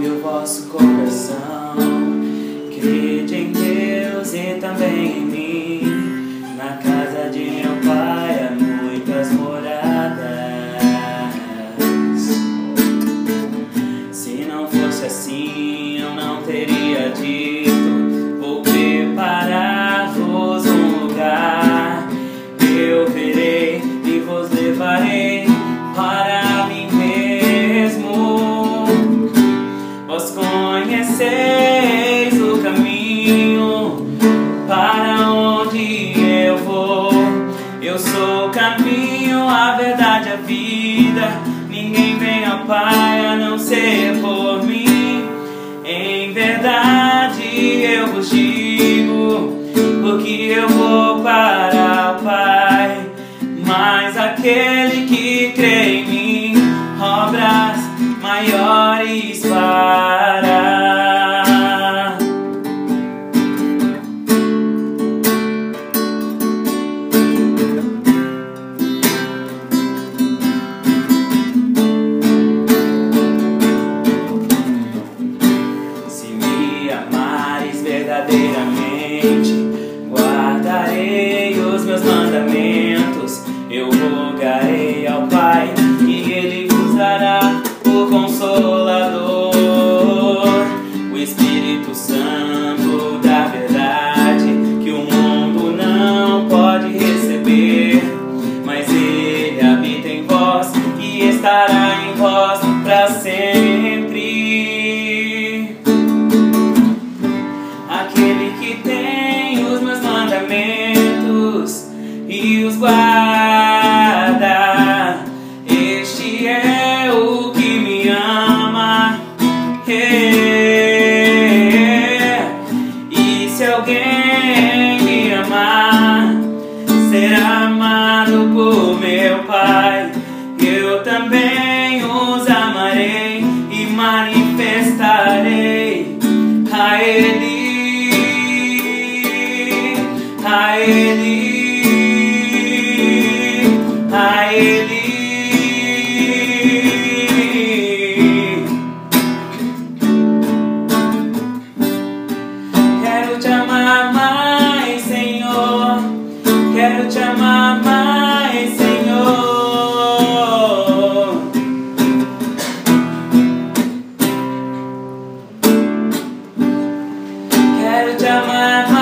ouve o vosso coração. Crede em Deus e também em mim. Conheceis o caminho para onde eu vou. Eu sou o caminho, a verdade, a vida. Ninguém vem ao Pai a não ser por mim. Em verdade eu vos digo, porque eu vou para o Pai. Mas aquele que crê guardarei os meus mandamentos. Eu rogarei ao Pai e Ele vos dará o Consolador, o Espírito Santo da verdade, que o mundo não pode receber, mas Ele habita em vós e estará em vós os guarda. Este é o que me ama. E se alguém me amar, será amado por meu Pai. Eu também os amarei e manifestarei a Ele. A Ele. amar mais, Senhor. Quero te amar mais, Senhor. Quero te amar mais.